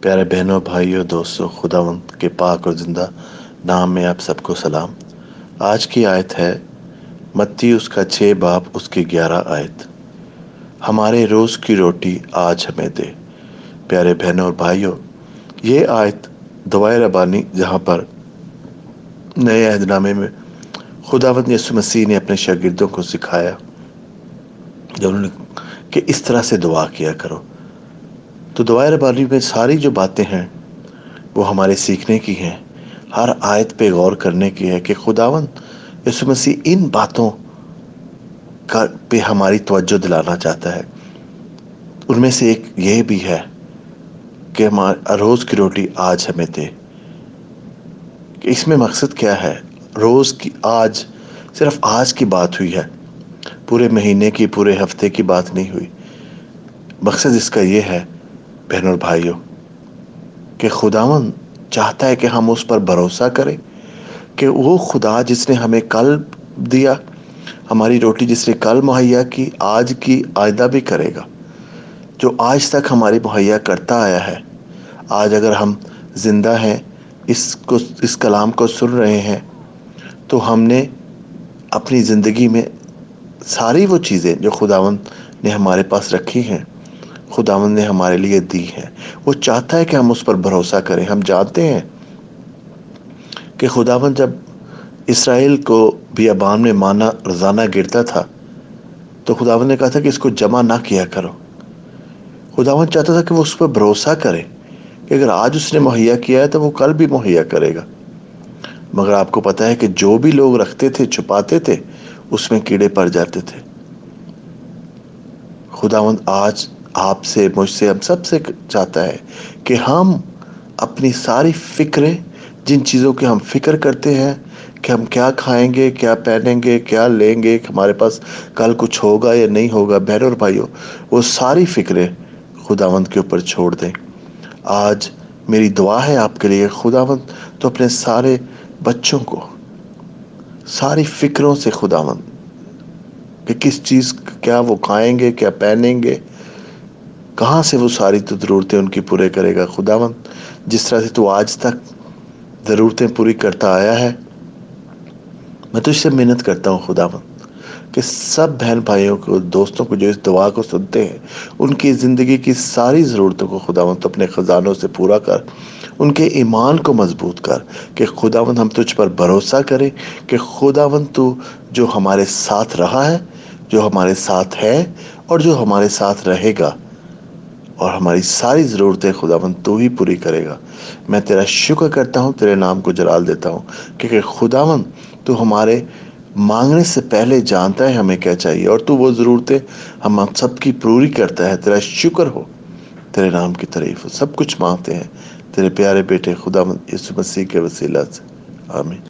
پیارے بہنوں، بھائیوں، دوستوں، خداوند کے پاک اور زندہ نام میں آپ سب کو سلام۔ آج کی آیت ہے متی اس کا چھ باپ، اس کی گیارہ آیت۔ ہمارے روز کی روٹی آج ہمیں دے۔ پیارے بہنوں اور بھائیوں، یہ آیت دعائے ربانی، جہاں پر نئے عہد نامے میں خداوند یسو مسیح نے اپنے شاگردوں کو سکھایا جب انہوں نے کہ اس طرح سے دعا کیا کرو۔ تو دعائے ربانی میں ساری جو باتیں ہیں، وہ ہمارے سیکھنے کی ہیں۔ ہر آیت پہ غور کرنے کی ہے کہ خداون یسو مسیح ان باتوں کا پہ ہماری توجہ دلانا چاہتا ہے۔ ان میں سے ایک یہ بھی ہے کہ ہمارا روز کی روٹی آج ہمیں دے۔ کہ اس میں مقصد کیا ہے؟ روز کی آج صرف آج کی بات ہوئی ہے۔ پورے مہینے کی، پورے ہفتے کی بات نہیں ہوئی۔ مقصد اس کا یہ ہے بہن اور بھائیوں کہ خداون چاہتا ہے کہ ہم اس پر بھروسہ کریں کہ وہ خدا جس نے ہمیں کل دیا، ہماری روٹی جس نے کل مہیا کی، آج کی آئندہ بھی کرے گا۔ جو آج تک ہماری مہیا کرتا آیا ہے، آج اگر ہم زندہ ہیں، اس کو، اس کلام کو سن رہے ہیں، تو ہم نے اپنی زندگی میں ساری وہ چیزیں جو خداون نے ہمارے پاس رکھی ہیں خداون نے ہمارے لیے دی ہے وہ چاہتا ہے کہ ہم اس پر بھروسہ کریں۔ ہم جانتے ہیں کہ خداون جب اسرائیل کو بیابان میں مانا روزانہ گرتا تھا، تو خداون نے کہا تھا کہ اس کو جمع نہ کیا کرو۔ خداون چاہتا تھا کہ وہ اس پر بھروسہ کرے کہ اگر آج اس نے مہیا کیا ہے تو وہ کل بھی مہیا کرے گا۔ مگر آپ کو پتا ہے کہ جو بھی لوگ رکھتے تھے، چھپاتے تھے، اس میں کیڑے پڑ جاتے تھے۔ خداوند آج آپ سے، مجھ سے، ہم سب سے چاہتا ہے کہ ہم اپنی ساری فکریں، جن چیزوں کی ہم فکر کرتے ہیں، کہ ہم کیا کھائیں گے، کیا پہنیں گے، کیا لیں گے کہ ہمارے پاس کل کچھ ہوگا یا نہیں ہوگا بہن اور بھائیوں، وہ ساری فکریں خداوند کے اوپر چھوڑ دیں۔ آج میری دعا ہے آپ کے لیے، خداوند تو اپنے سارے بچوں کو، ساری فکروں سے خداوند، کہ کس چیز، کیا وہ کھائیں گے، کیا پہنیں گے کہاں سے وہ ساری تو ضرورتیں ان کی پورے کرے گا خداوند؟ جس طرح سے تو آج تک ضرورتیں پوری کرتا آیا ہے، میں تو اس سے محنت کرتا ہوں خداوند، کہ سب بہن بھائیوں کو، دوستوں کو جو اس دعا کو سنتے ہیں، ان کی زندگی کی ساری ضرورتوں کو خداوند اپنے خزانوں سے پورا کر، ان کے ایمان کو مضبوط کر، کہ خداوند ہم تجھ پر بھروسہ کریں کہ خداوند تو جو ہمارے ساتھ رہا ہے، جو ہمارے ساتھ ہے اور جو ہمارے ساتھ رہے گا اور ہماری ساری ضرورتیں خداوند تو ہی پوری کرے گا۔ میں تیرا شکر کرتا ہوں، تیرے نام کو جلال دیتا ہوں کہ خداوند تو ہمارے مانگنے سے پہلے جانتا ہے ہمیں کیا چاہیے، اور تو وہ ضرورتیں ہم سب کی پوری کرتا ہے۔ تیرا شکر ہو، تیرے نام کی تعریف ہو، سب کچھ مانگتے ہیں۔ تیرے پیارے بیٹے خدا یسو مسیح کے وسیلہ سے۔ آمین۔